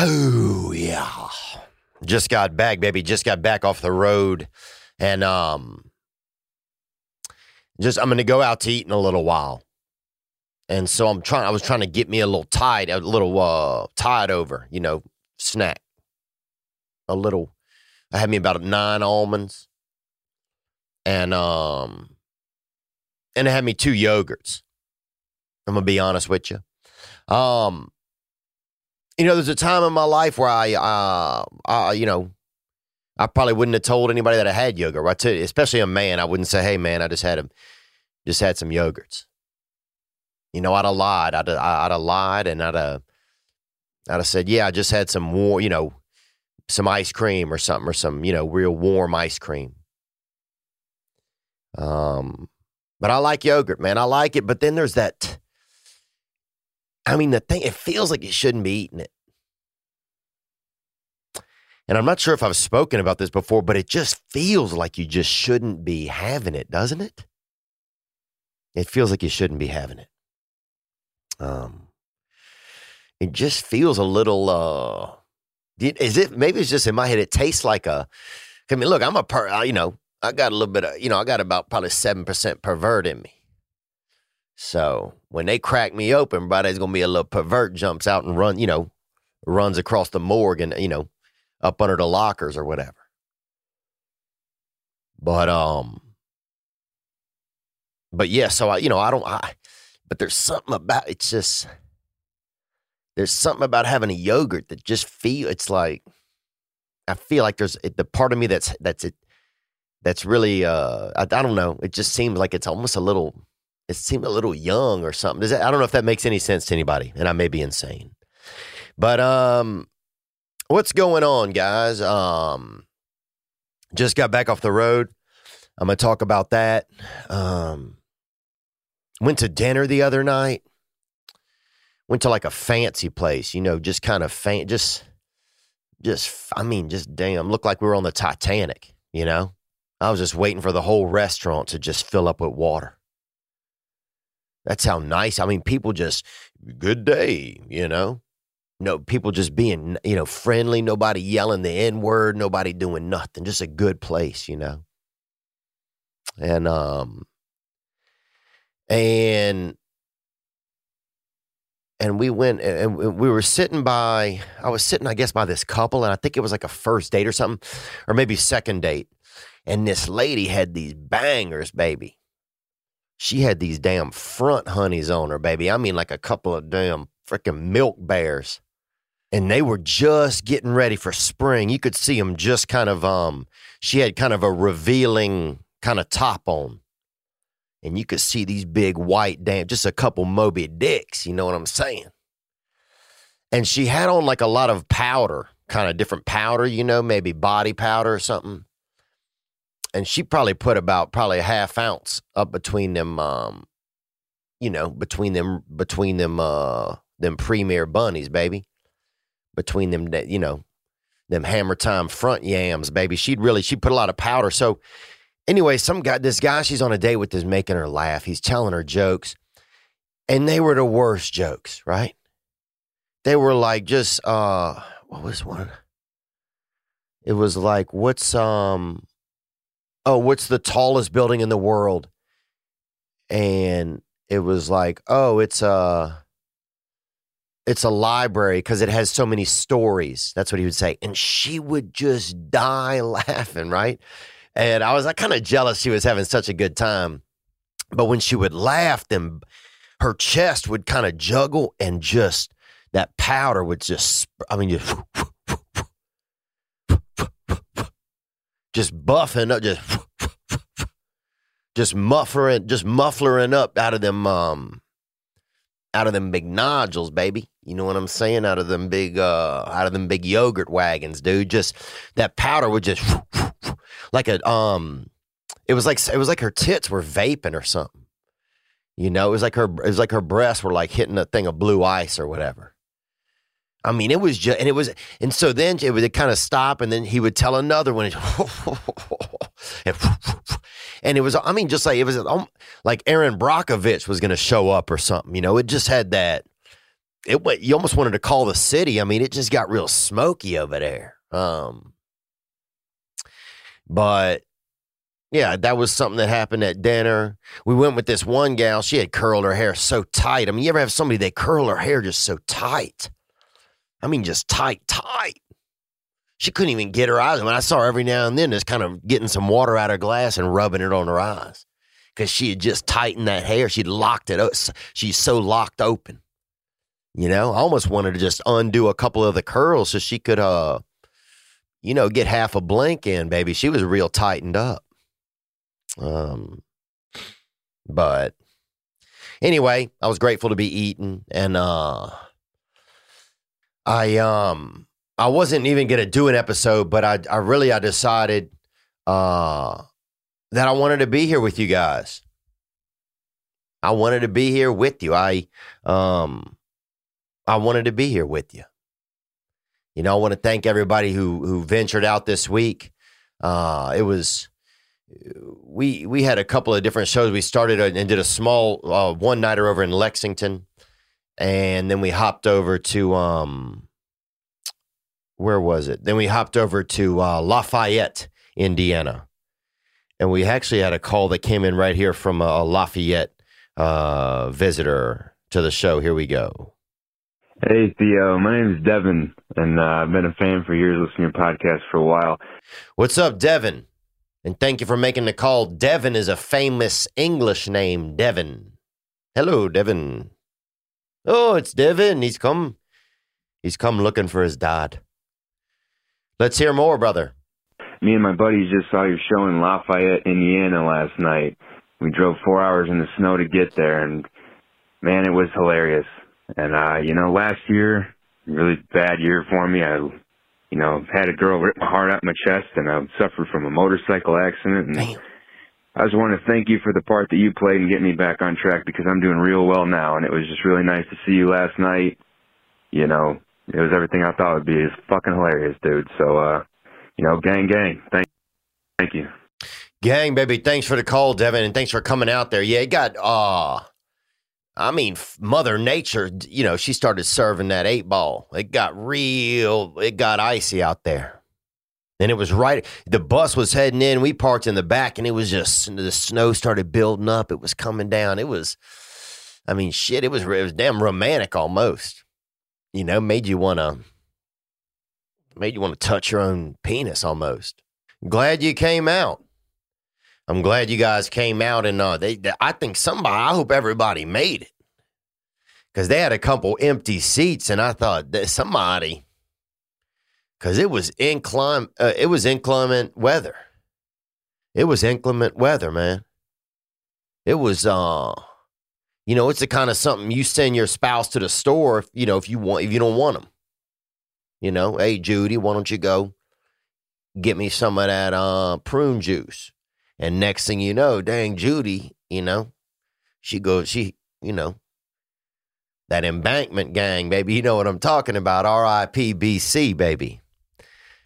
Oh yeah. Just got back, baby. Just got back off the road. And um just I'm gonna go out to eat in a little while. And so I'm trying I was trying to get me a little tied, a little uh tied over, you know, snack. A little I had me about nine almonds. And um and it had me two yogurts. I'm gonna be honest with you. Um you know, there's a time in my life where I, uh, you know, I probably wouldn't have told anybody that I had yogurt. Right? Especially a man, I wouldn't say, "Hey, man, I just had him, just had some yogurts." You know, I'd have lied. I'd have, I'd have lied, and I'd have, I'd have said, "Yeah, I just had some warm, you know, some ice cream or something, or some, you know, real warm ice cream." Um, but I like yogurt, man. I like it. But then there's that I mean, the thing, it feels like you shouldn't be eating it. And I'm not sure if I've spoken about this before, but it just feels like you just shouldn't be having it, doesn't it? It feels like you shouldn't be having it. Um, it just feels a little. uh Is it maybe it's just in my head? It tastes like a. I mean, look, I'm a per. You know, I got a little bit of. You know, I got about probably seven percent pervert in me. So when they crack me open, there's gonna be a little pervert jumps out and run, you know, runs across the morgue and you know, up under the lockers or whatever. But um, but yeah, so I, you know, I don't, I, but there's something about it's just there's something about having a yogurt that just feel it's like I feel like there's the part of me that's that's it that's really uh I, I don't know it just seems like it's almost a little it seemed a little young or something. Does that, I don't know if that makes any sense to anybody, and I may be insane. But um, what's going on, guys? Um, just got back off the road. I'm gonna talk about that. Um, went to dinner the other night. Went to like a fancy place, you know, just kind of fan, just, just. I mean, just damn, looked like we were on the Titanic. You know, I was just waiting for the whole restaurant to just fill up with water. That's how nice. I mean, people just good day, you know. No, people just being, you know, friendly, nobody yelling the N word, nobody doing nothing. Just a good place, you know. And um and and we went and we were sitting by I was sitting I guess by this couple and I think it was like a first date or something or maybe second date and this lady had these bangers baby she had these damn front honeys on her, baby. I mean, like a couple of damn freaking milk bears. And they were just getting ready for spring. You could see them just kind of, um, she had kind of a revealing kind of top on. And you could see these big white, damn, just a couple Moby Dicks. You know what I'm saying? And she had on like a lot of powder, kind of different powder, you know, maybe body powder or something and she probably put about probably a half ounce up between them um you know between them between them uh them premier bunnies baby. Between them you know them hammer time front yams baby. She'd really she put a lot of powder. So anyway some guy this guy she's on a date with is making her laugh. He's telling her jokes. And they were the worst jokes right? They were like just uh what was one? It was like what's um oh, what's the tallest building in the world? And it was like, oh, it's a it's a library because it has so many stories. That's what he would say. And she would just die laughing, right? And I was like kind of jealous she was having such a good time. But when she would laugh, then her chest would kind of juggle and just that powder would just, I mean, just just buffing up, just just muffling, just mufflering up out of them, um, out of them big nodules, baby. You know what I'm saying? Out of them big, uh, out of them big yogurt wagons, dude. Just that powder would just like a, um, it was like it was like her tits were vaping or something. You know, it was like her, it was like her breasts were like hitting a thing of blue ice or whatever. I mean, it was just, and it was, and so then it would kind of stop, and then he would tell another one, and, and it was, I mean, just like it was um, like Erin Brockovich was going to show up or something, you know. It just had that, it. You almost wanted to call the city. I mean, it just got real smoky over there. Um, but yeah, that was something that happened at dinner. We went with this one gal. She had curled her hair so tight. I mean, you ever have somebody that curl her hair just so tight? I mean, just tight, tight. She couldn't even get her eyes. I mean, I saw her every now and then just kind of getting some water out of her glass and rubbing it on her eyes because she had just tightened that hair. She'd locked it. Up. She's so locked open. You know, I almost wanted to just undo a couple of the curls so she could, uh, you know, get half a blink in, baby. She was real tightened up. Um, but anyway, I was grateful to be eating, and uh, I um, I wasn't even gonna do an episode, but I I really I decided uh that I wanted to be here with you guys. I wanted to be here with you. I um I wanted to be here with you. You know, I want to thank everybody who who ventured out this week. Uh, it was we we had a couple of different shows. We started and did a small uh, one nighter over in Lexington, and then we hopped over to um, where was it? Then we hopped over to uh, Lafayette, Indiana, and we actually had a call that came in right here from a Lafayette uh, visitor to the show. Here we go. Hey Theo, my name is Devin, and uh, I've been a fan for years, listening to your podcast for a while. What's up, Devin? And thank you for making the call. Devin is a famous English name, Devin. Hello, Devin. Oh, it's Devin. He's come. He's come looking for his dad. Let's hear more, brother. Me and my buddies just saw your show in Lafayette, Indiana last night. We drove four hours in the snow to get there, and man, it was hilarious. And uh, you know, last year, really bad year for me. I, you know, had a girl rip my heart out my chest, and I suffered from a motorcycle accident. And Damn. I just want to thank you for the part that you played and get me back on track because I'm doing real well now. And it was just really nice to see you last night. You know, it was everything I thought it would be. It's fucking hilarious, dude. So, uh, you know, gang, gang. Thank, thank you. Gang, baby. Thanks for the call, Devin, and thanks for coming out there. Yeah, it got uh I mean, Mother Nature, you know, she started serving that eight ball. It got real, it got icy out there. And it was right, the bus was heading in. We parked in the back and it was just, the snow started building up. It was coming down. It was, I mean, shit, it was, it was damn romantic almost. You know, made you want to, made you want to touch your own penis almost. Glad you came out. I'm glad you guys came out and uh, they, they, I think somebody. I hope everybody made it because they had a couple empty seats, and I thought that somebody because it was inclement. Uh, it was inclement weather. It was inclement weather, man. It was uh, you know, it's the kind of something you send your spouse to the store. If, you know, if you want, if you don't want them, you know, hey Judy, why don't you go get me some of that uh prune juice? And next thing you know, dang Judy, you know, she goes, she, you know, that embankment gang, baby. You know what I'm talking about. R.I.P.B.C. baby.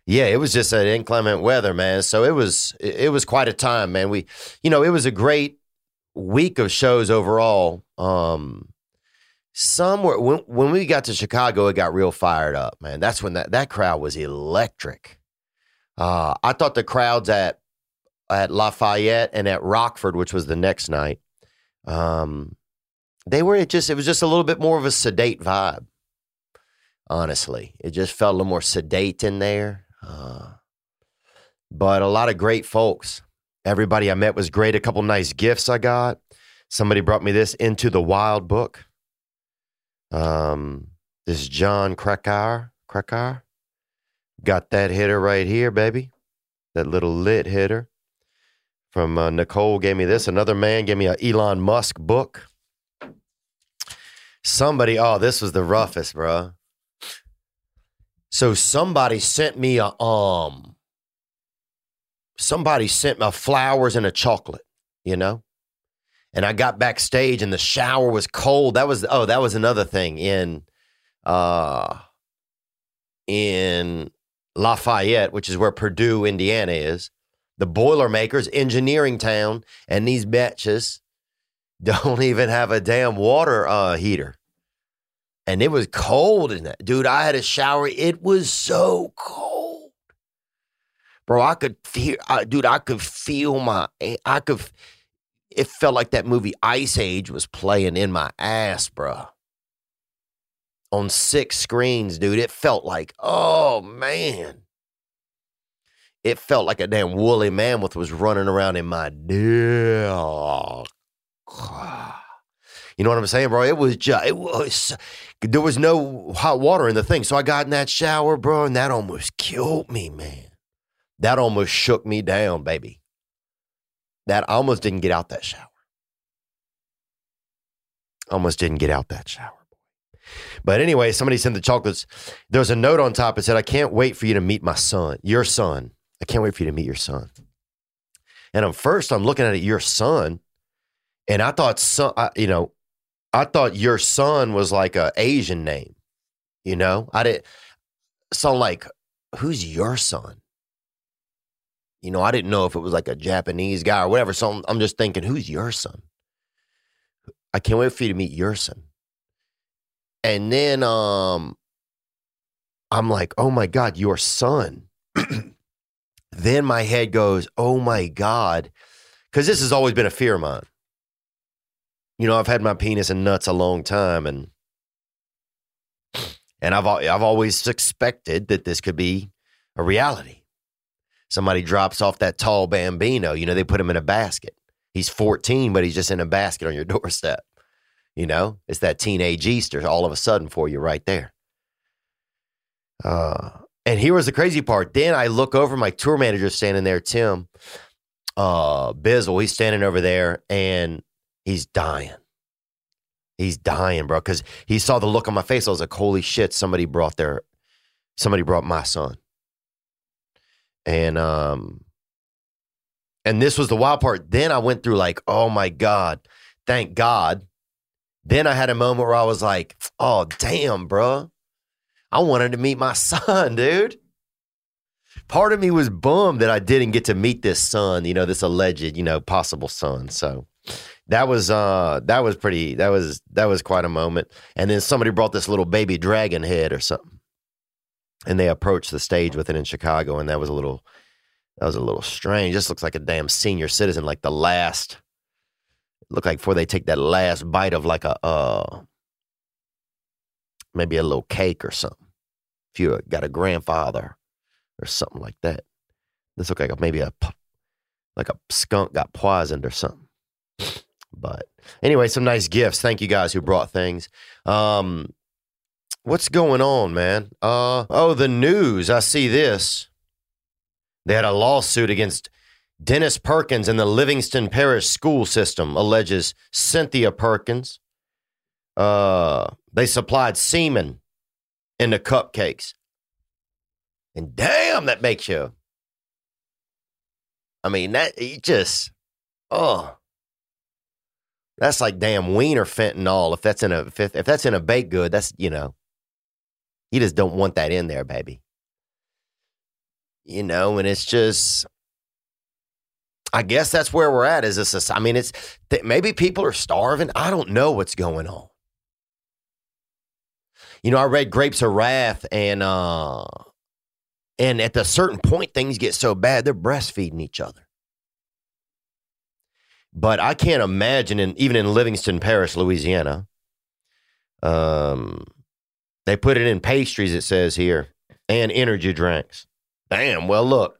Yeah, it was just an inclement weather, man. So it was it was quite a time, man. We, you know, it was a great week of shows overall. Um, somewhere when when we got to Chicago, it got real fired up, man. That's when that that crowd was electric. Uh, I thought the crowds at at Lafayette and at Rockford, which was the next night. Um, they were just it was just a little bit more of a sedate vibe. Honestly, it just felt a little more sedate in there. Uh, but a lot of great folks. Everybody I met was great. A couple nice gifts I got. Somebody brought me this into the wild book. Um, this is Jon Krakauer. Krakauer. Got that hitter right here, baby. That little lit hitter from uh, Nicole gave me this. Another man gave me an Elon Musk book. Somebody, oh, this was the roughest, bro. So somebody sent me a um. Somebody sent me flowers and a chocolate, you know, and I got backstage and the shower was cold. That was oh, that was another thing in, uh, in Lafayette, which is where Purdue, Indiana is the Boilermakers, engineering town, and these bitches don't even have a damn water uh, heater. and it was cold in that. Dude, I had a shower. It was so cold. Bro, I could feel, I, dude, I could feel my, I could, it felt like that movie Ice Age was playing in my ass, bro. On six screens, dude. It felt like, oh man. It felt like a damn woolly mammoth was running around in my dick. You know what I'm saying, bro? It was just, it was, there was no hot water in the thing. So I got in that shower, bro, and that almost killed me, man. That almost shook me down, baby. That I almost didn't get out that shower. Almost didn't get out that shower. But anyway, somebody sent the chocolates. There was a note on top. It said, I can't wait for you to meet my son, your son. I can't wait for you to meet your son. And I'm first, I'm looking at it, your son. And I thought, son, you know, I thought your son was like a Asian name. You know, I didn't. So like, who's your son? You know, I didn't know if it was like a Japanese guy or whatever. So I'm, I'm just thinking, who's your son? I can't wait for you to meet your son. And then um, I'm like, oh my God, your son. then my head goes, oh my God. Because this has always been a fear of mine you know, I've had my penis and nuts a long time, and and I've I've always suspected that this could be a reality. Somebody drops off that tall bambino. You know, they put him in a basket. He's 14, but he's just in a basket on your doorstep. You know, it's that teenage Easter all of a sudden for you right there. Uh, and here was the crazy part. Then I look over, my tour manager standing there, Tim uh, Bizzle. He's standing over there, and He's dying. He's dying, bro. Because he saw the look on my face. I was like, holy shit, somebody brought their somebody brought my son. And um and this was the wild part. Then I went through like, oh my God, thank God. Then I had a moment where I was like, oh damn, bro. I wanted to meet my son, dude. Part of me was bummed that I didn't get to meet this son, you know, this alleged, you know, possible son. So that was uh that was pretty that was that was quite a moment. And then somebody brought this little baby dragon head or something. And they approached the stage with it in Chicago, and that was a little that was a little strange. This looks like a damn senior citizen, like the last look like before they take that last bite of like a uh maybe a little cake or something. If you got a grandfather or something like that. This looked like a, maybe a like a skunk got poisoned or something. But anyway, some nice gifts. Thank you guys who brought things. Um, what's going on, man? Uh, oh, the news. I see this. They had a lawsuit against Dennis Perkins and the Livingston Parish school system alleges Cynthia Perkins. Uh, they supplied semen in the cupcakes. And damn, that makes you. I mean, that it just, oh, that's like damn wiener fentanyl. If that's in a if, if that's in a baked good, that's you know, you just don't want that in there, baby. You know, and it's just, I guess that's where we're at. Is this? I mean, it's maybe people are starving. I don't know what's going on. You know, I read Grapes of Wrath, and uh, and at a certain point, things get so bad they're breastfeeding each other. But I can't imagine, in, even in Livingston Parish, Louisiana, um, they put it in pastries, it says here, and energy drinks. Damn, well, look.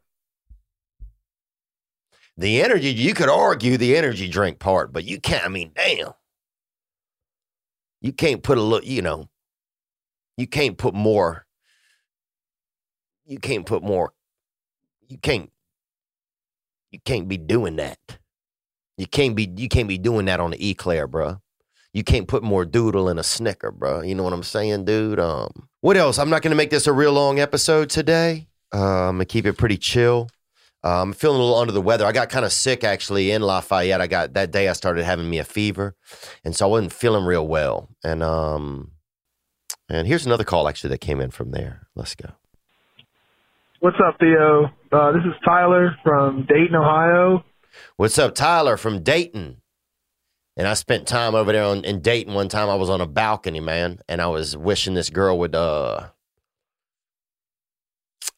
The energy, you could argue the energy drink part, but you can't, I mean, damn. You can't put a look, you know, you can't put more, you can't put more, you can't, you can't be doing that. You can't be you can't be doing that on the eclair, bro. You can't put more doodle in a snicker, bro. You know what I'm saying, dude? Um, what else? I'm not gonna make this a real long episode today. Uh, I'm gonna keep it pretty chill. Uh, I'm feeling a little under the weather. I got kind of sick actually in Lafayette. I got that day I started having me a fever, and so I wasn't feeling real well. And um, and here's another call actually that came in from there. Let's go. What's up, Theo? Uh, this is Tyler from Dayton, Ohio. What's up, Tyler from Dayton? And I spent time over there on, in Dayton one time. I was on a balcony, man, and I was wishing this girl would. uh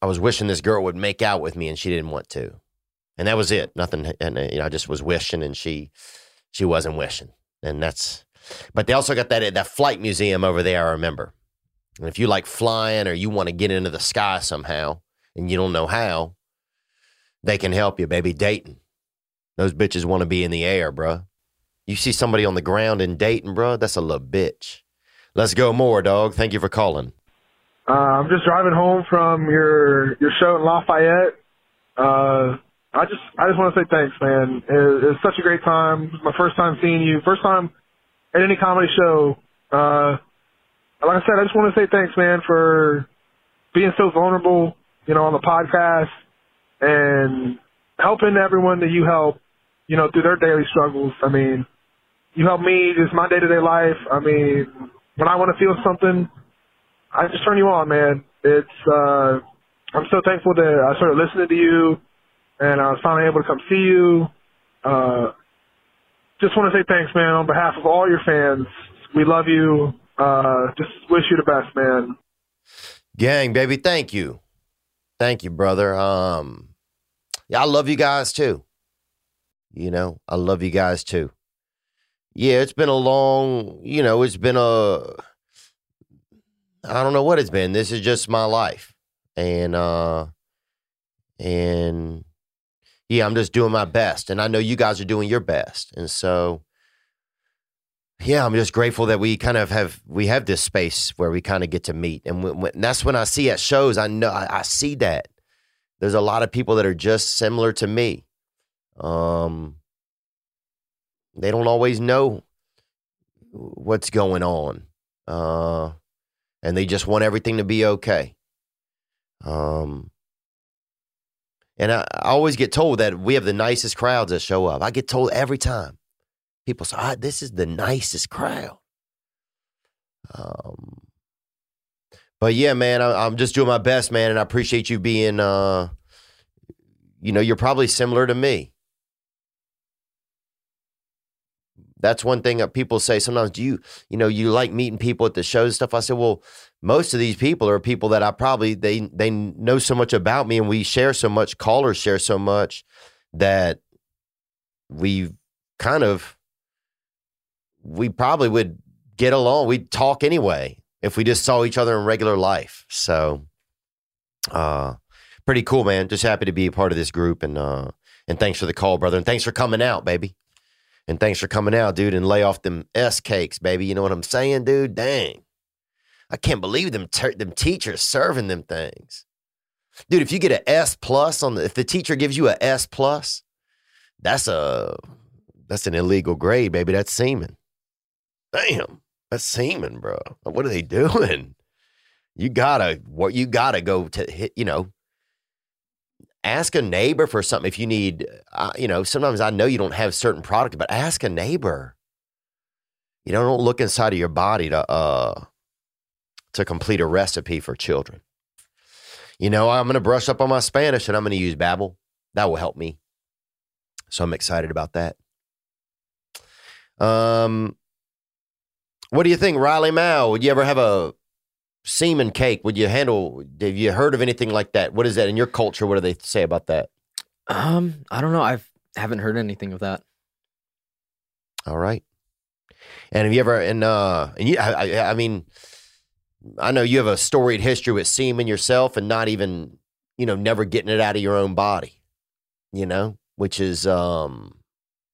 I was wishing this girl would make out with me, and she didn't want to, and that was it. Nothing, and you know, I just was wishing, and she, she wasn't wishing, and that's. But they also got that that flight museum over there. I remember, and if you like flying or you want to get into the sky somehow, and you don't know how, they can help you, baby. Dayton, those bitches want to be in the air, bruh. You see somebody on the ground in Dayton, bruh, that's a little bitch. Let's go more, dog. Thank you for calling. Uh, I'm just driving home from your your show in Lafayette. Uh, I just I just want to say thanks, man. It, it's such a great time. My first time seeing you. First time at any comedy show. Uh, like I said, I just want to say thanks, man, for being so vulnerable. You know, on the podcast and helping everyone that you help. You know, through their daily struggles. I mean, you help me just my day to day life. I mean, when I want to feel something, I just turn you on, man. It's uh I'm so thankful that I started listening to you and I was finally able to come see you. Uh just want to say thanks, man, on behalf of all your fans. We love you. Uh just wish you the best, man. Gang, baby, thank you. Thank you, brother. Um yeah, I love you guys too. You know, I love you guys too. Yeah, it's been a long, you know, it's been a I don't know what it's been. This is just my life. And uh and yeah, I'm just doing my best and I know you guys are doing your best. And so yeah, I'm just grateful that we kind of have we have this space where we kind of get to meet, and, when, when, that's when I see at shows. I know I, I, see that there's a lot of people that are just similar to me. Um, they don't always know what's going on, uh, and they just want everything to be okay. Um, and I, I always get told that we have the nicest crowds that show up. I get told every time people say, ah, "This is the nicest crowd." Um, but yeah, man, I, am just doing my best, man, and I appreciate you being. Uh, you know, you're probably similar to me. That's one thing that people say sometimes. Do you, you know, you like meeting people at the shows and stuff? I said, well, most of these people are people that I probably they they know so much about me, and we share so much. Callers share so much that we kind of we probably would get along. We'd talk anyway if we just saw each other in regular life. So, uh, pretty cool, man. Just happy to be a part of this group, and uh, and thanks for the call, brother, and thanks for coming out, baby, and thanks for coming out, dude, and lay off them S cakes, baby. You know what I'm saying, dude? Dang, I can't believe them ter- them teachers serving them things, dude. If you get an S plus on the, if the teacher gives you a S plus, that's a that's an illegal grade, baby. That's semen. Damn, that's semen, bro. What are they doing? You gotta what you gotta go to hit. You know, ask a neighbor for something if you need. Uh, you know, sometimes I know you don't have certain product, but ask a neighbor. You know, don't look inside of your body to uh to complete a recipe for children. You know, I'm going to brush up on my Spanish and I'm going to use Babbel. That will help me. So I'm excited about that. Um, what do you think, Riley Mao? Would you ever have a semen cake? Would you handle? Have you heard of anything like that? What is that in your culture? What do they say about that? Um, I don't know. I've haven't heard anything of that. All right. And have you ever? And uh, and you, I, I mean, I know you have a storied history with semen yourself, and not even, you know, never getting it out of your own body. You know, which is um,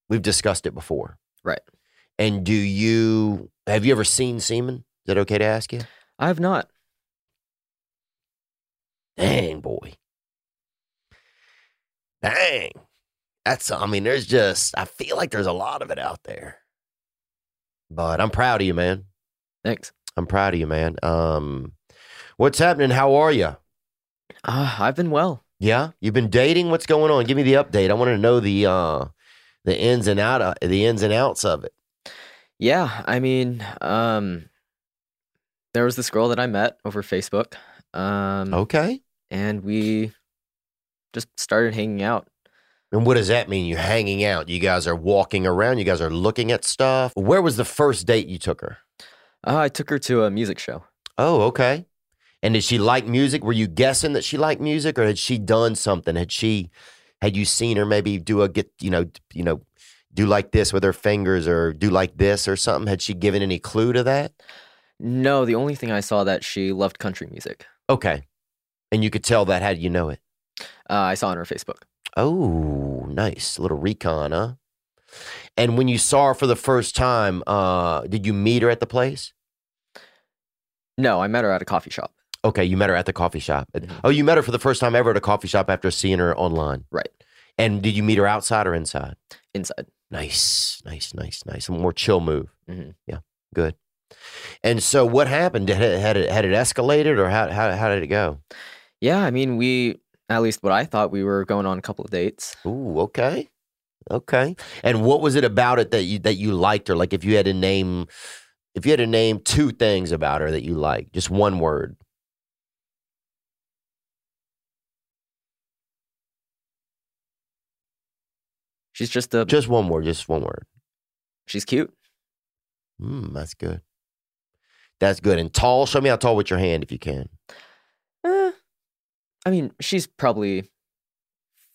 we've discussed it before, right? And do you have you ever seen semen? Is that okay to ask you? I have not. Dang, boy. Dang. That's, I mean, there's just, I feel like there's a lot of it out there. But I'm proud of you, man. Thanks. I'm proud of you, man. Um, what's happening? How are you? Uh, I've been well. Yeah, you've been dating. What's going on? Give me the update. I want to know the uh, the ins and out, of, the ins and outs of it. Yeah, I mean, um, there was this girl that I met over Facebook. Um, okay. And we just started hanging out. And what does that mean? You're hanging out? You guys are walking around. You guys are looking at stuff. Where was the first date you took her? Uh, I took her to a music show. Oh, okay. And did she like music? Were you guessing that she liked music, or had she done something? Had she, had you seen her maybe do a get, you know, you know, do like this with her fingers, or do like this or something? Had she given any clue to that? No, the only thing I saw that she loved country music. Okay, and you could tell that. How do you know it? Uh, I saw on her Facebook. Oh, nice little recon, huh? And when you saw her for the first time, uh, did you meet her at the place? No, I met her at a coffee shop. Okay, you met her at the coffee shop. Mhm. Oh, you met her for the first time ever at a coffee shop after seeing her online. Right. And did you meet her outside or inside? Inside. Nice, nice, nice, nice. A more chill move. Mhm. Yeah, good. And so, what happened? Did it, had it had it escalated, or how how how did it go? Yeah, I mean, we, at least what I thought, we were going on a couple of dates. Ooh, okay, okay. And what was it about it that you that you liked her? Like, if you had to name, if you had to name two things about her that you liked, just one word. She's just a, Just one word. Just one word. she's cute. Mm, that's good. That's good. And tall. Show me how tall with your hand if you can. Eh, I mean, she's probably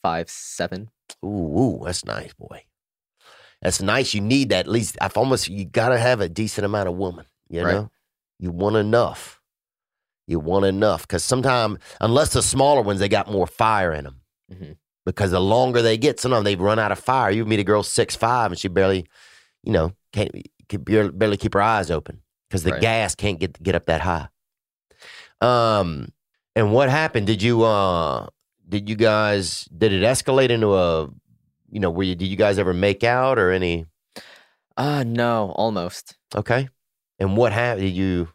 five, seven. Ooh, ooh, that's nice, boy. That's nice. You need that. At least I've almost you gotta have a decent amount of woman. You Right. know, you want enough. You want enough because sometimes, unless the smaller ones, they got more fire in them. Mhm. Because the longer they get, sometimes they run out of fire. You meet a girl six five and she barely, you know, can't can barely keep her eyes open because the Right. gas can't get get up that high. Um, and what happened? Did you uh did you guys did it escalate into a you know were you did you guys ever make out or any Uh, no, almost. okay and what happened did you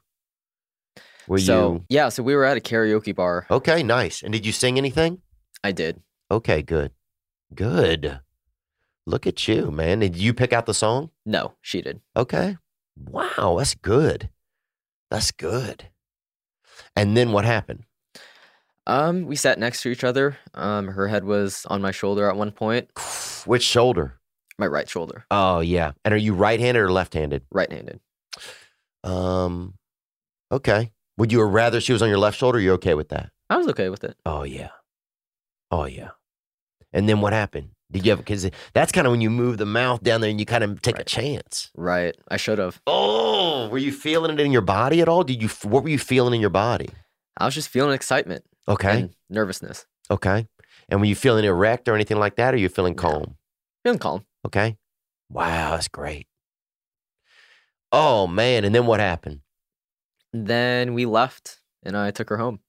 were so, you yeah, so we were at a karaoke bar. okay nice and did you sing anything I did. okay good good look at you man did you pick out the song No, she did. okay wow that's good that's good and then what happened Um, we sat next to each other. Um, her head was on my shoulder at one point, which shoulder my right shoulder, oh yeah and are you right-handed or left-handed right-handed. um okay would you rather she was on your left shoulder you okay with that I was okay with it. Oh yeah. Oh yeah. And then what happened? Did you have because that's kind of when you move the mouth down there and you kind of take a chance. Right. I should have. Oh, were you feeling it in your body at all? Did you? What were you feeling in your body? I was just feeling excitement Okay. nervousness. Okay. And were you feeling erect or anything like that, or you feeling No. calm? Feeling calm. Okay. Wow, that's great. Oh man, and then what happened? Then we left and I took her home.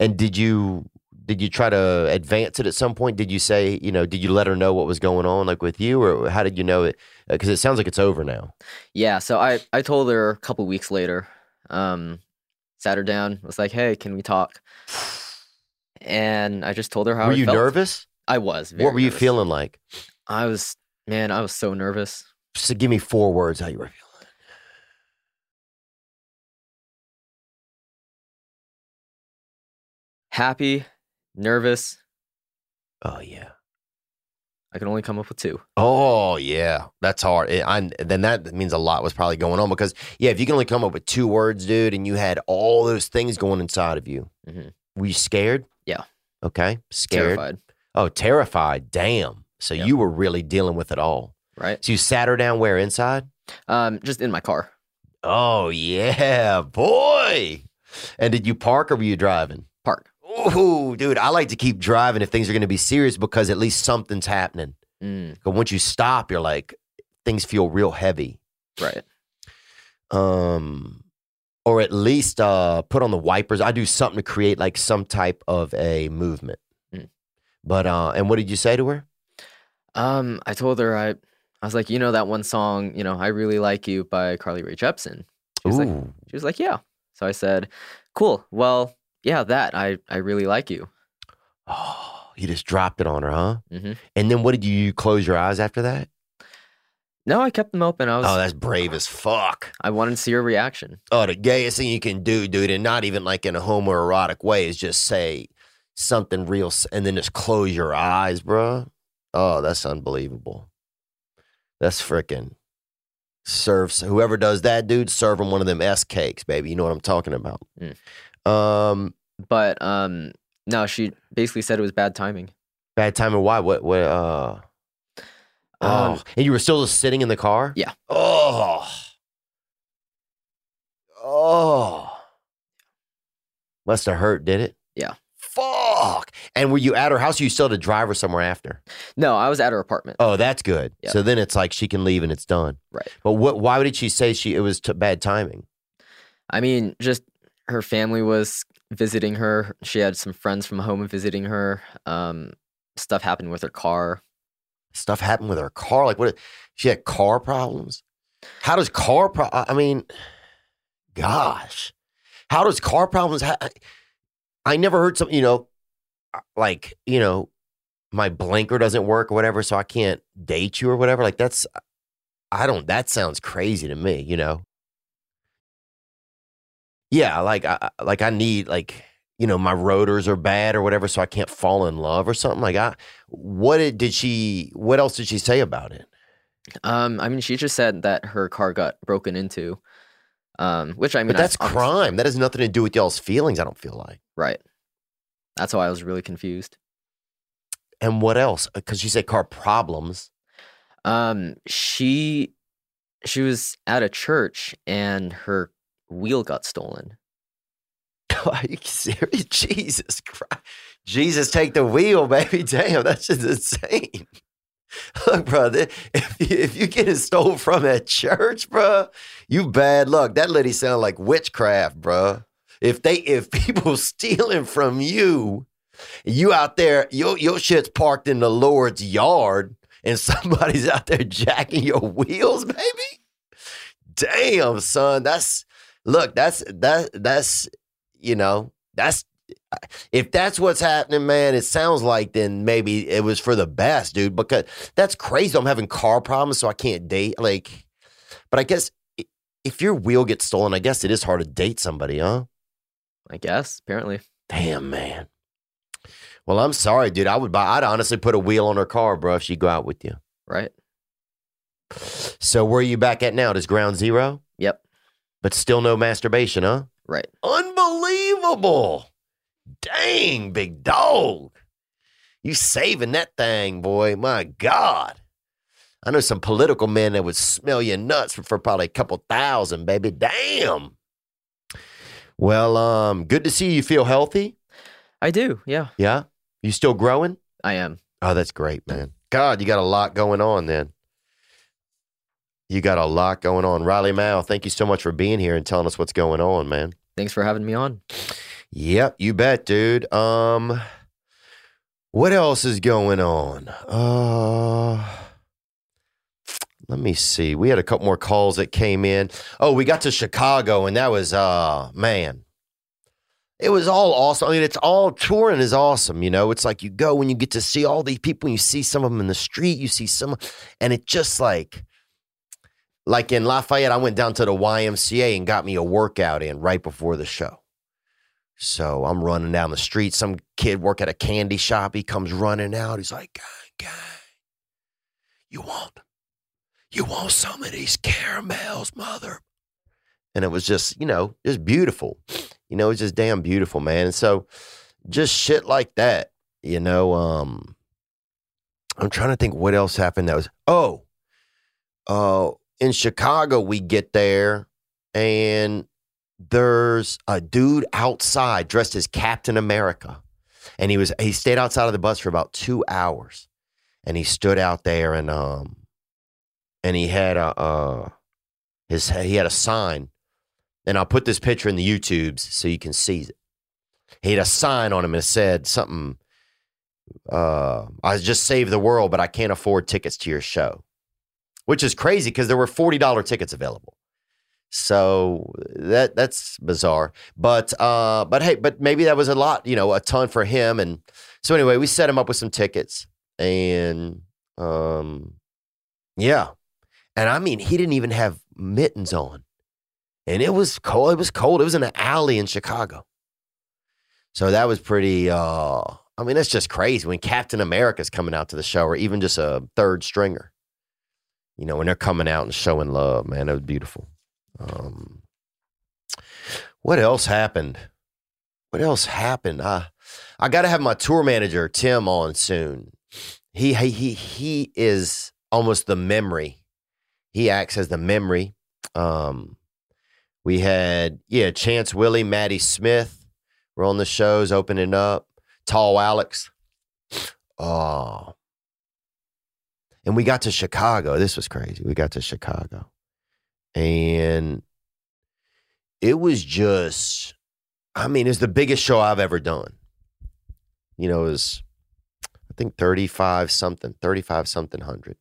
And did you did you try to advance it at some point? Did you say, you know, did you let her know what was going on, like with you, or how did you know it? Because it sounds like it's over now. Yeah, so I, I told her a couple weeks later, um, sat her down, was like, hey, can we talk? And I just told her how were I you felt. nervous? I was. What were you nervous. feeling like? I was, man, I was so nervous. So give me four words how you were feeling. Happy, nervous. Oh yeah. I can only come up with two. Oh yeah, that's hard. It- I, then that means a lot was probably going on because yeah, if you can only come up with two words, dude, and you had all those things going inside of you, Mhm. were you scared? Yeah. Okay, scared. Terrified, Oh, terrified. Damn. So Yep. you were really dealing with it all. right? So you sat her down where inside? Um, just in my car. Oh yeah, boy. And did you park or were you driving? Ooh, dude, I like to keep driving if things are going to be serious because at least something's happening. Mm, But once you stop, you're like, things feel real heavy. right. Um, or at least uh, put on the wipers. I do something to create like some type of a movement. Mm. But uh, and what did you say to her? Um, I told her I, I was like, you know that one song, you know, I really like you by Carly Rae Jepsen. She was like, Ooh, she was like, yeah. So I said, cool. Well, yeah, that I I really like you. oh, you just dropped it on her, huh? hmm And then what did you, you close your eyes after that? No, I kept them open. I was. Oh, that's brave as fuck. I wanted to see her reaction. Oh, the gayest thing you can do, dude, and not even like in a homoerotic way, is just say something real and then just close your eyes, bro. oh, that's unbelievable. That's freaking serves whoever does that, dude. Serve them one of them S cakes, baby. You know what I'm talking about. Um, But um, no, she basically said it was bad timing. bad timing. Why? What? What? Uh, oh, Um, and you were still just sitting in the car. Yeah. Oh. Oh. Must have hurt, did it? Yeah. Fuck. And were you at her house? Or you still had to drive her somewhere after? No, I was at her apartment. Oh, that's good. Yeah. So then it's like she can leave and it's done. Right. But what? Why did she say she it was t- bad timing? I mean, just her family was visiting her. She had some friends from home visiting her. Um, stuff happened with her car. Stuff happened with her car. Like what? She had car problems. How does car? Pro- I mean, gosh, how does car problems? Ha- I never heard something. You know, like you know, my blinker doesn't work or whatever, so I can't date you or whatever. Like that's, I don't. That sounds crazy to me. You know. Yeah, like I I- like I need like you know my rotors are bad or whatever, so I can't fall in love or something. Like I, what did, did she? What else did she say about it? Um, I mean, she just said that her car got broken into. Um, which I mean, But that's obviously- crime. That has nothing to do with y'all's feelings. I don't feel like. right? That's why I was really confused. And what else? Because she said car problems. Um, she she was at a church and her wheel got stolen. Are you serious? Jesus Christ. Jesus, take the wheel, baby. Damn, that's just insane. Look, bro, th- if you, if you get it stolen from at church, bro, you bad luck. That lady sound like witchcraft, bro. If they, if people stealing from you, you out there, your your shit's parked in the Lord's yard, and somebody's out there jacking your wheels, baby. Damn, son, that's look, that's that that's you know, that's if that's what's happening, man, it sounds like then maybe it was for the best, dude. Because that's crazy. I'm having car problems, so I can't date. Like, but I guess if your wheel gets stolen, I guess it is hard to date somebody, huh? I guess apparently. Damn, man. Well, I'm sorry, dude. I would buy. I'd honestly put a wheel on her car, bro, if she'd go out with you. Right? So where are you back at now? Does ground zero? Yep. But still no masturbation, huh? Right. Unbelievable. Dang, big dog. You saving that thing, boy. My God. I know some political men that would smell you nuts for, for probably a couple thousand, baby. Damn. Well, um, good to see you feel healthy. I do. Yeah, Yeah. You still growing? I am. Oh, that's great, man. God, you got a lot going on then. You got a lot going on. Riley Mao, thank you so much for being here and telling us what's going on, man. Thanks for having me on. Yep, you bet, dude. Um what else is going on? Uh let me see. We had a couple more calls that came in. Oh, we got to Chicago and that was uh man. It was all awesome. I mean, it's all touring is awesome, you know. It's like you go and you get to see all these people, and you see some of them in the street, you see some and it just like like in Lafayette, I went down to the YMCA and got me a workout in right before the show. So I'm running down the street. Some kid work at a candy shop. He comes running out. He's like, "Guy, guy, you want, you want some of these caramels, mother?" And it was just, you know, just beautiful. You know, it's just damn beautiful, man. And so, just shit like that. You know, um, I'm trying to think what else happened. That was oh, uh, in Chicago we get there and there's a dude outside dressed as Captain America. And he was he stayed outside of the bus for about two hours. And he stood out there and um and he had a uh his he had a sign. And I'll put this picture in the YouTubes so you can see it. He had a sign on him and said something uh I just saved the world, but I can't afford tickets to your show. Which is crazy because there were $40 tickets available. So that that's bizarre. But uh but hey, but maybe that was a lot, you know, a ton for him and so anyway, we set him up with some tickets and um yeah. And I mean, he didn't even have mittens on. And it was cold. It was cold. It was in an alley in Chicago. So that was pretty uh I mean, that's just crazy when Captain America's coming out to the show, or even just a third stringer. You know, when they're coming out and showing love, man, it was beautiful. Um, what else happened? What else happened? I, I got to have my tour manager Tim on soon. He he he he is almost the memory. He acts as the memory. Um, we had yeah, Chance Willie, Maddie Smith were on the shows opening up. Tall Alex. Oh. And we got to Chicago. This was crazy. We got to Chicago. And it was just, I mean, it's the biggest show I've ever done. You know, it was, I think 35 something, 35 something hundred.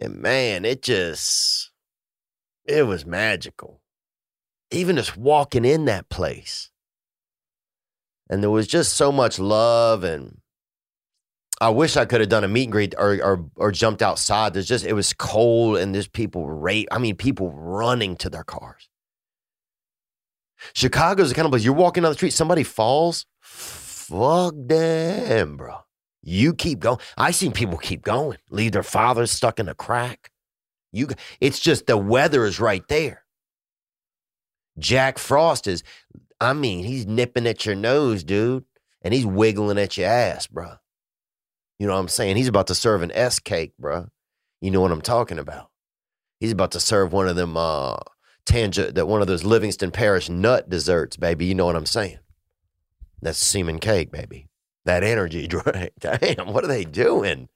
And man, it just, it was magical. Even just walking in that place and there was just so much love and I wish I could have done a meet and greet or, or or jumped outside. There's just it was cold and there's people rate. I mean, people running to their cars. Chicago's the kind of place you're walking down the street, somebody falls. Fuck them, bro. You keep going. I seen people keep going, leave their fathers stuck in a crack. You, it's just the weather is right there. Jack Frost is I mean, he's nipping at your nose, dude, and he's wiggling at your ass, bro. You know what I'm saying? He's about to serve an S cake, bro. You know what I'm talking about? He's about to serve one of them uh tangent that one of those Livingston Parish nut desserts, baby. You know what I'm saying? That's semen cake, baby. That energy drink. Damn, what are they doing?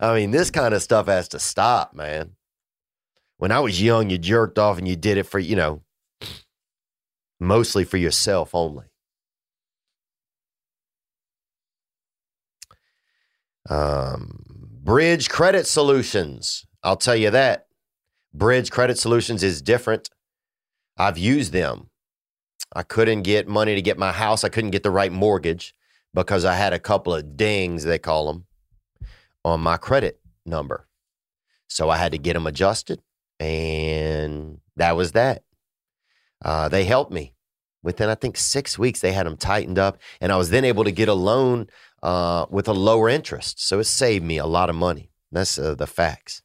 I mean, this kind of stuff has to stop, man. When I was young, you jerked off and you did it for, you know, mostly for yourself only. Um, Bridge Credit Solutions. I'll tell you that. Bridge Credit Solutions is different. I've used them. I couldn't get money to get my house. I couldn't get the right mortgage because I had a couple of dings, they call them, on my credit number. So I had to get them adjusted. And that was that. Uh, they helped me within I think six weeks. They had them tightened up, and I was then able to get a loan uh, with a lower interest. So it saved me a lot of money. That's uh, the facts.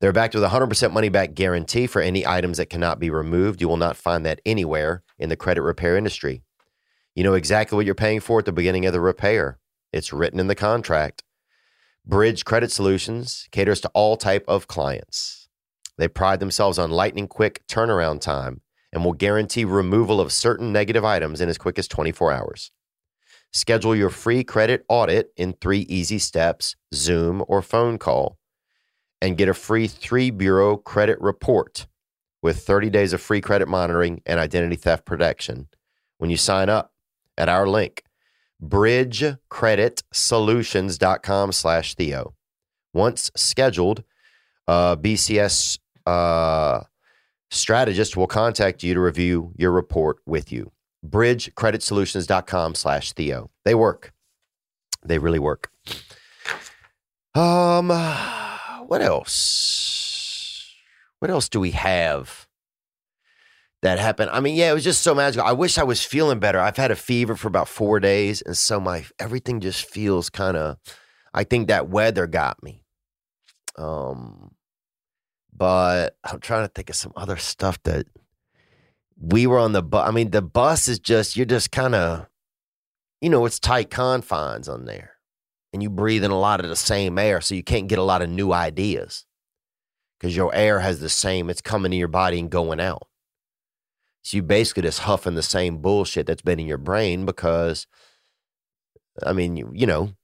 They're backed with a 100% money back guarantee for any items that cannot be removed. You will not find that anywhere in the credit repair industry. You know exactly what you're paying for at the beginning of the repair. It's written in the contract. Bridge Credit Solutions caters to all type of clients. They pride themselves on lightning quick turnaround time and will guarantee removal of certain negative items in as quick as 24 hours. Schedule your free credit audit in three easy steps Zoom or phone call, and get a free three bureau credit report with 30 days of free credit monitoring and identity theft protection when you sign up at our link bridgecreditsolutions.com slash theo once scheduled uh, bcs uh, strategist will contact you to review your report with you. Bridgecreditsolutions.com slash Theo. They work. They really work. Um, what else? What else do we have that happened? I mean, yeah, it was just so magical. I wish I was feeling better. I've had a fever for about four days, and so my everything just feels kind of. I think that weather got me. Um, but I'm trying to think of some other stuff that we were on the bus. I mean, the bus is just, you're just kind of, you know, it's tight confines on there. And you breathe in a lot of the same air, so you can't get a lot of new ideas because your air has the same, it's coming in your body and going out. So you basically just huffing the same bullshit that's been in your brain because, I mean, you, you know,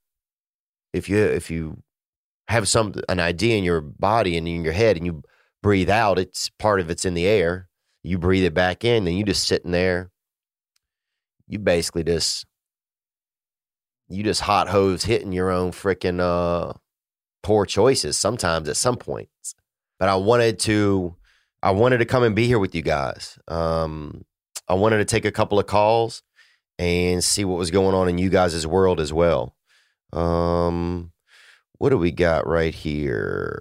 if you if you have some an idea in your body and in your head and you breathe out, it's part of it's in the air. You breathe it back in, then you just sitting there. You basically just you just hot hose hitting your own freaking uh poor choices sometimes at some points. But I wanted to I wanted to come and be here with you guys. Um I wanted to take a couple of calls and see what was going on in you guys' world as well. Um what do we got right here?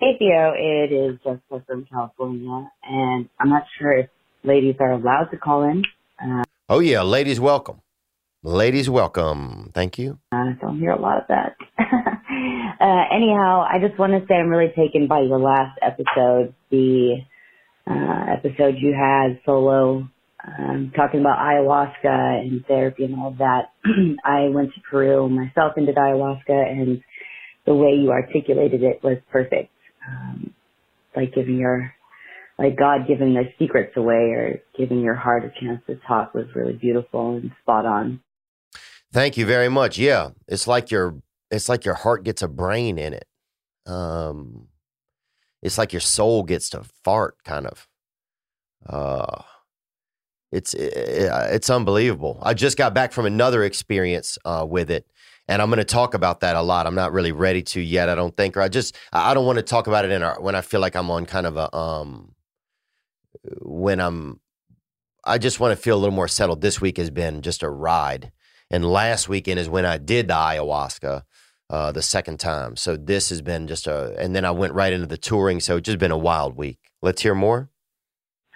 Hey Theo, it is Jessica from California, and I'm not sure if ladies are allowed to call in. Uh, Oh yeah, ladies welcome. Ladies welcome. Thank you. I don't hear a lot of that. uh, anyhow, I just want to say I'm really taken by your last episode, the uh, episode you had solo, um, talking about ayahuasca and therapy and all of that. I went to Peru myself and did ayahuasca, and the way you articulated it was perfect. Um, like giving your like God giving the secrets away or giving your heart a chance to talk was really beautiful and spot on. Thank you very much. Yeah, it's like your it's like your heart gets a brain in it. Um, it's like your soul gets to fart, kind of. Uh, it's it, it's unbelievable. I just got back from another experience uh, with it, and I'm going to talk about that a lot. I'm not really ready to yet. I don't think, or I just I don't want to talk about it in our when I feel like I'm on kind of a um when I'm I just want to feel a little more settled. This week has been just a ride. And last weekend is when I did the ayahuasca uh, the second time. So this has been just a, and then I went right into the touring. So it's just been a wild week. Let's hear more.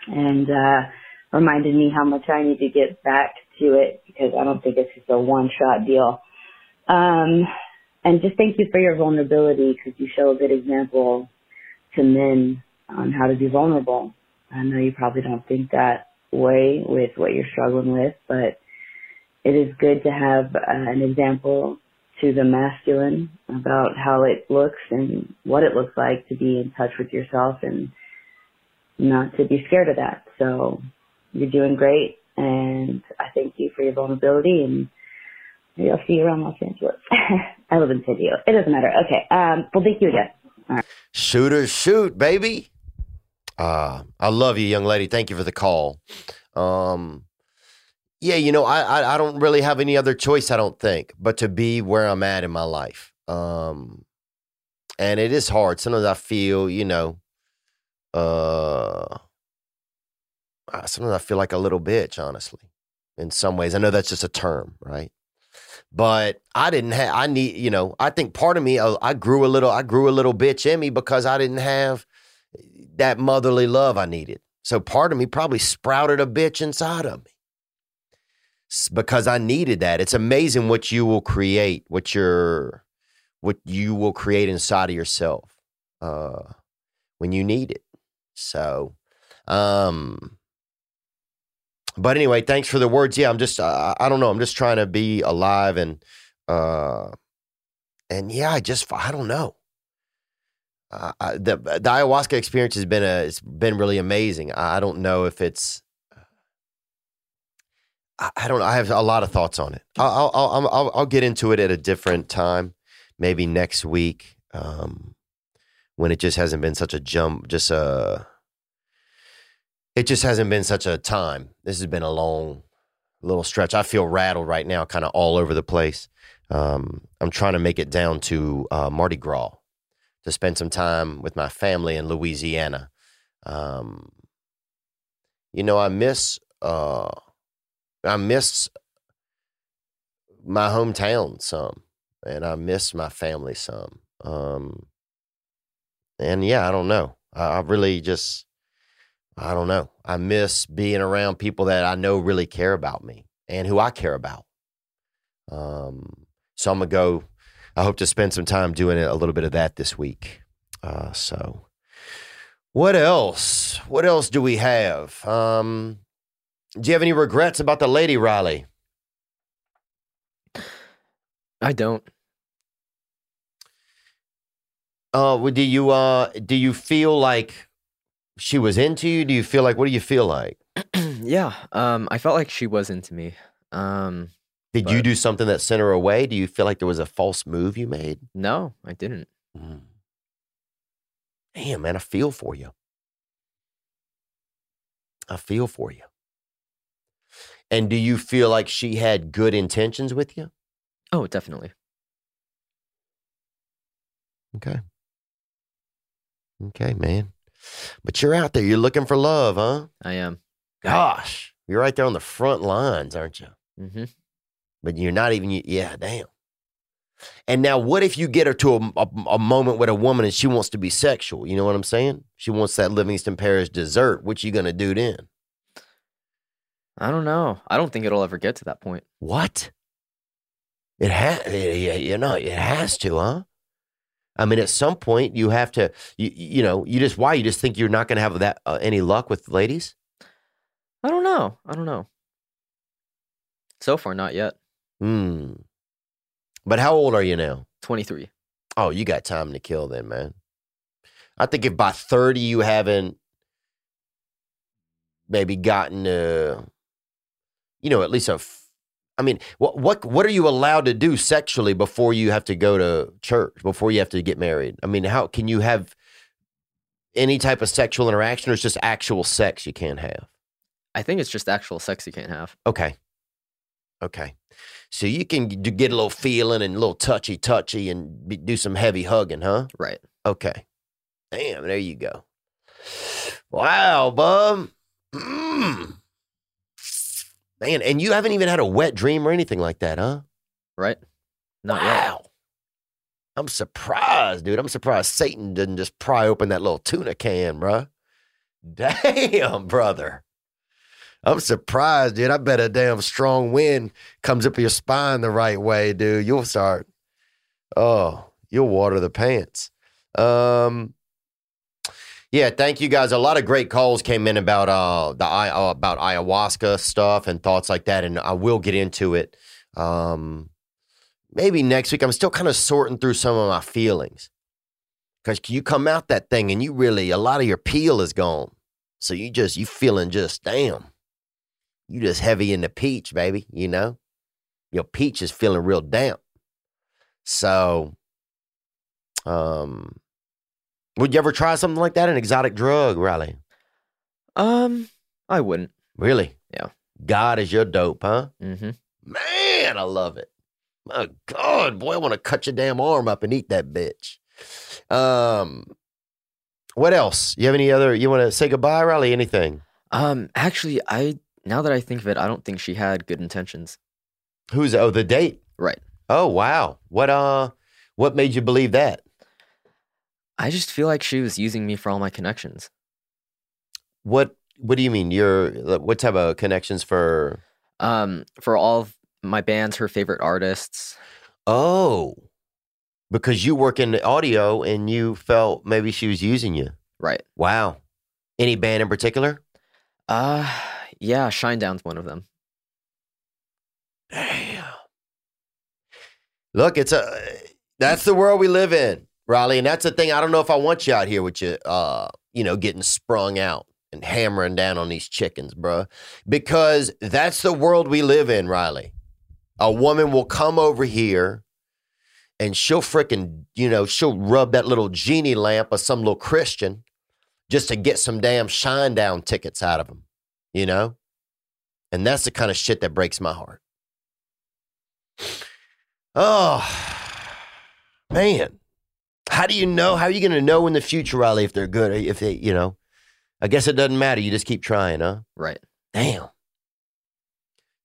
And uh, reminded me how much I need to get back to it because I don't think it's just a one shot deal. Um, and just thank you for your vulnerability because you show a good example to men on how to be vulnerable. I know you probably don't think that way with what you're struggling with, but it is good to have uh, an example to the masculine about how it looks and what it looks like to be in touch with yourself and not to be scared of that. So you're doing great and I thank you for your vulnerability and I'll see you around Los Angeles. I live in San Diego. It doesn't matter. Okay. Um, well, thank you again. All right. Shooter, shoot, baby. Uh, I love you, young lady. Thank you for the call. Um, yeah, you know, I, I, I don't really have any other choice. I don't think, but to be where I'm at in my life. Um, and it is hard. Sometimes I feel, you know, uh, sometimes I feel like a little bitch, honestly. In some ways, I know that's just a term, right? But I didn't have. I need, you know. I think part of me, uh, I grew a little. I grew a little bitch in me because I didn't have that motherly love I needed. So part of me probably sprouted a bitch inside of me because I needed that. It's amazing what you will create, what you're, what you will create inside of yourself uh, when you need it. So, um, but anyway, thanks for the words. Yeah, I'm just, uh, I don't know. I'm just trying to be alive and, uh, and yeah, I just, I don't know uh, the the ayahuasca experience has been a it's been really amazing. I don't know if it's I, I don't know. I have a lot of thoughts on it. I'll I'll I'll, I'll get into it at a different time, maybe next week, um, when it just hasn't been such a jump, just a. It just hasn't been such a time. This has been a long little stretch. I feel rattled right now, kind of all over the place. Um, I'm trying to make it down to uh, Mardi Gras to spend some time with my family in Louisiana. Um, you know, I miss uh, I miss my hometown some, and I miss my family some. Um, and yeah, I don't know. I, I really just I don't know. I miss being around people that I know really care about me and who I care about. Um, so I'm gonna go I hope to spend some time doing a little bit of that this week. Uh, so, what else? What else do we have? Um, do you have any regrets about the lady Riley? I don't. Uh, do you uh, do you feel like she was into you? Do you feel like what do you feel like? yeah, um, I felt like she was into me. Um, did but, you do something that sent her away? Do you feel like there was a false move you made? No, I didn't. Mm. Damn, man, I feel for you. I feel for you. And do you feel like she had good intentions with you? Oh, definitely. Okay. Okay, man. But you're out there. You're looking for love, huh? I am. Gosh, you're right there on the front lines, aren't you? Mm-hmm but you're not even, yeah, damn. And now, what if you get her to a, a, a, moment with a woman and she wants to be sexual? You know what I'm saying? She wants that Livingston Parish dessert. What you gonna do then? I don't know. I don't think it'll ever get to that point. What? It has, you know, it has to, huh? I mean, at some point you have to, you, you know, you just why you just think you're not going to have that uh, any luck with ladies? I don't know. I don't know. So far, not yet. Hmm. But how old are you now? 23. Oh, you got time to kill then, man. I think if by 30 you haven't maybe gotten uh you know, at least a I mean, what what what are you allowed to do sexually before you have to go to church, before you have to get married? I mean, how can you have any type of sexual interaction or it's just actual sex you can't have? I think it's just actual sex you can't have. Okay. Okay. So you can get a little feeling and a little touchy touchy and be, do some heavy hugging, huh? Right. Okay. Damn, there you go. Wow, bub. Mm. Man, and you haven't even had a wet dream or anything like that, huh? Right. Not yet. I'm surprised, dude. I'm surprised Satan didn't just pry open that little tuna can, bruh. Damn, brother. I'm surprised, dude. I bet a damn strong wind comes up your spine the right way, dude. You'll start. Oh, you'll water the pants. Um, yeah, thank you guys. A lot of great calls came in about uh the uh, about ayahuasca stuff and thoughts like that, and I will get into it. Um, maybe next week. I'm still kind of sorting through some of my feelings because you come out that thing and you really a lot of your peel is gone, so you just you feeling just damn, you just heavy in the peach, baby. You know, your peach is feeling real damp. So, um, would you ever try something like that? An exotic drug, Riley? Um, I wouldn't. Really? Yeah. God is your dope, huh? Mm-hmm. Man, I love it. My God, boy, I want to cut your damn arm up and eat that bitch. Um, what else? You have any other? You want to say goodbye, Riley? Anything? Um, actually, I now that I think of it, I don't think she had good intentions. Who's oh the date? Right. Oh wow, what uh, what made you believe that? I just feel like she was using me for all my connections. What What do you mean? You're what type of connections for? Um, for all of my bands, her favorite artists. Oh, because you work in the audio and you felt maybe she was using you. Right. Wow. Any band in particular? Uh, yeah, Shinedown's one of them. Damn. Look, it's a that's the world we live in, Riley, and that's the thing. I don't know if I want you out here with you, uh, you know, getting sprung out and hammering down on these chickens, bruh, because that's the world we live in, Riley. A woman will come over here and she'll frickin', you know, she'll rub that little genie lamp of some little Christian just to get some damn Shinedown tickets out of him, you know? And that's the kind of shit that breaks my heart. Oh, man. How do you know? How are you going to know in the future, Riley, if they're good? If they, you know, I guess it doesn't matter. You just keep trying, huh? Right. Damn.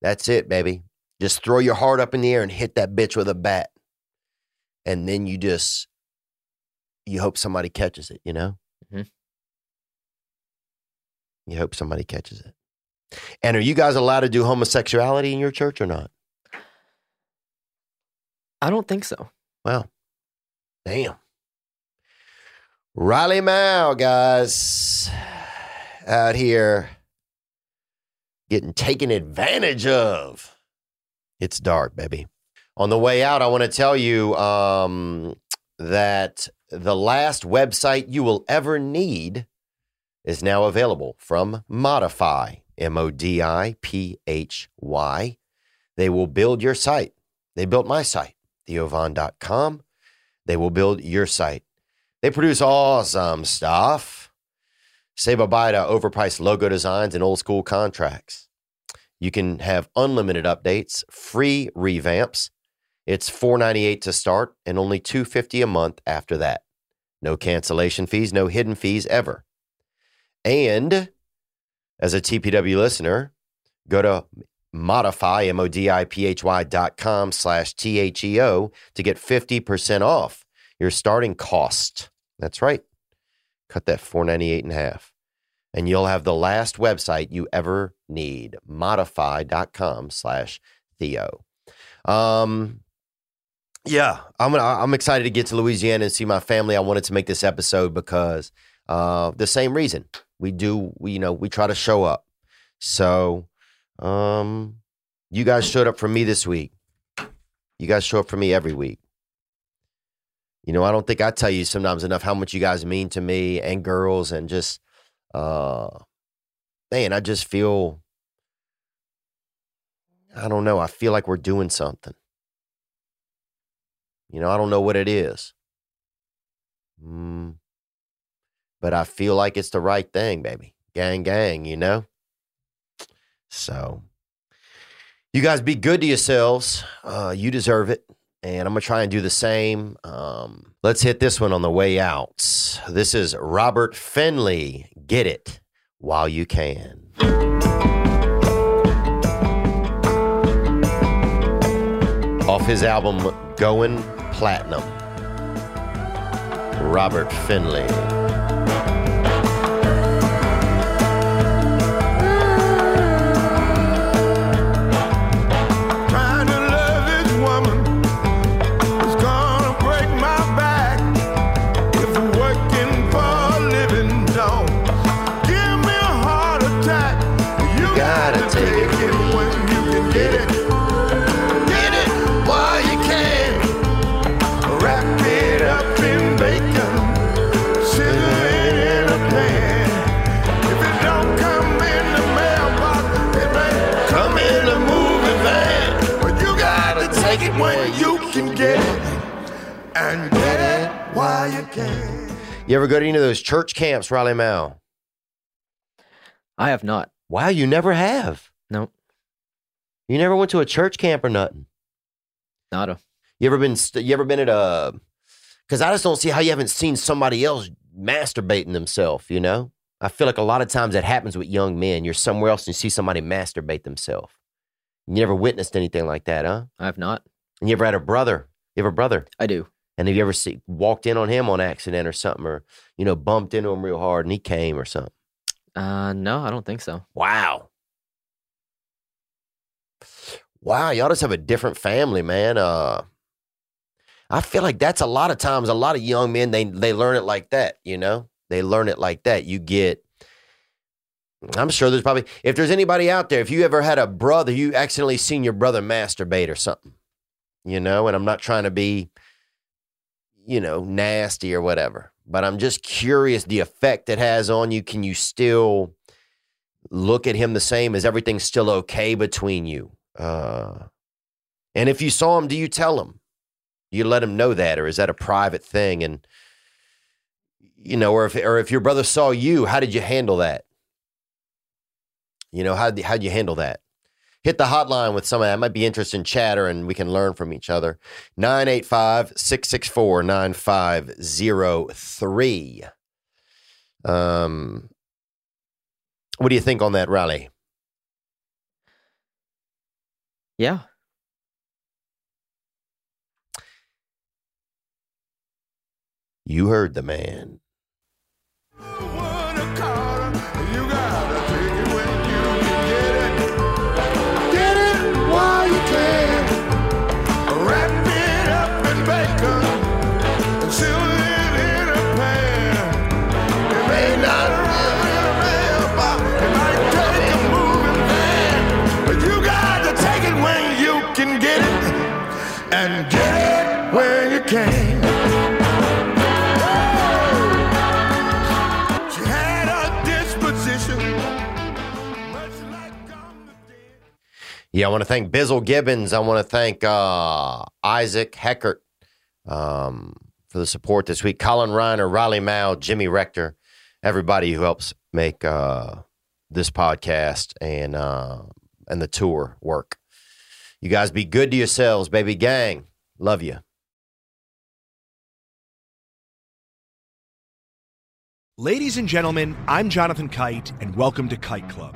That's it, baby. Just throw your heart up in the air and hit that bitch with a bat. And then you just, you hope somebody catches it, you know? Mhm. You hope somebody catches it. And are you guys allowed to do homosexuality in your church or not? I don't think so. Wow. Damn. Riley Mao, guys, out here getting taken advantage of. It's dark, baby. On the way out, I want to tell you um, that the last website you will ever need is now available from Modiphy, M O D I P H Y. They will build your site. They built my site theovon.com. They will build your site. They produce awesome stuff. Say bye to overpriced logo designs and old school contracts. You can have unlimited updates, free revamps. It's $4.98 to start and only $2.50 a month after that. No cancellation fees, no hidden fees ever. And as a TPW listener, go to modiphy, M-O-D-I-P-H-Y dot com slash T-H-E-O to get 50% off your starting cost. That's right. Cut that 498 in half. and you'll have the last website you ever need. Modiphy.com slash theo. Um yeah i'm gonna, i'm excited to get to louisiana and see my family. I wanted to make this episode because uh the same reason. We do we you know we try to show up. So um you guys showed up for me this week. You guys show up for me every week you know i don't think i tell you sometimes enough how much you guys mean to me and girls and just uh man i just feel i don't know i feel like we're doing something. You know i don't know what it is. Mm, but i feel like it's the right thing baby. Gang gang you know? So you guys be good to yourselves. Uh you deserve it and i'm gonna try and do the same um let's hit this one on the way out this is robert finley get it while you can off his album Going Platinum. Robert Finley. Can. You ever go to any of those church camps, Riley Mal? I have not. Wow, you never have. Nope. You never went to a church camp or nothing. Nada. You ever been? You ever been at a? Because I just don't see how you haven't seen somebody else masturbating themselves. You know, I feel like a lot of times that happens with young men. You're somewhere else and you see somebody masturbate themselves. You never witnessed anything like that, huh? I have not. And you ever had a brother? You have a brother? I do. And have you ever see, walked in on him on accident or something, or you know, bumped into him real hard and he came or something? Uh, no, I don't think so. Wow. Wow, y'all just have a different family, man. Uh I feel like that's a lot of times a lot of young men they they learn it like that, you know? They learn it like that. You get I'm sure there's probably if there's anybody out there, if you ever had a brother, you accidentally seen your brother masturbate or something, you know, and I'm not trying to be, you know, nasty or whatever, but I'm just curious the effect it has on you. Can you still look at him the same? Is everything still okay between you? Uh, and if you saw him, do you tell him? You let him know that, or is that a private thing? And you know, or if or if your brother saw you, how did you handle that? You know, how how'd you handle that? Hit the hotline with somebody that might be interested in chatter and we can learn from each other. 985 664 9503. Um, what do you think on that, Riley? Yeah. You heard the man. Yeah, I want to thank Bizzle Gibbons. I want to thank uh, Isaac Heckert um, for the support this week. Colin Reiner, Riley Mao, Jimmy Rector, everybody who helps make uh, this podcast and uh, and the tour work. You guys be good to yourselves, baby gang. Love you. Ladies and gentlemen, I'm Jonathan Kite, and welcome to Kite Club,